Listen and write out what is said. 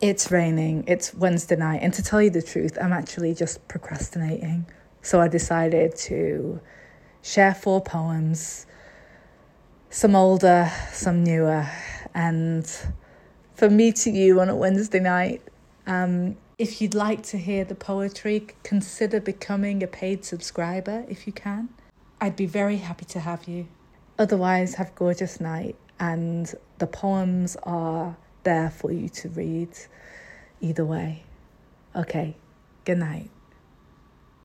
It's raining, it's Wednesday night, and to tell you the truth, I'm actually just procrastinating. So I decided to share four poems, some older, some newer, and for me to you on a Wednesday night. Um, if you'd like to hear the poetry, consider becoming a paid subscriber if you can. I'd be very happy to have you. Otherwise, have a gorgeous night, and the poems are there for you to read either way. Okay, good night.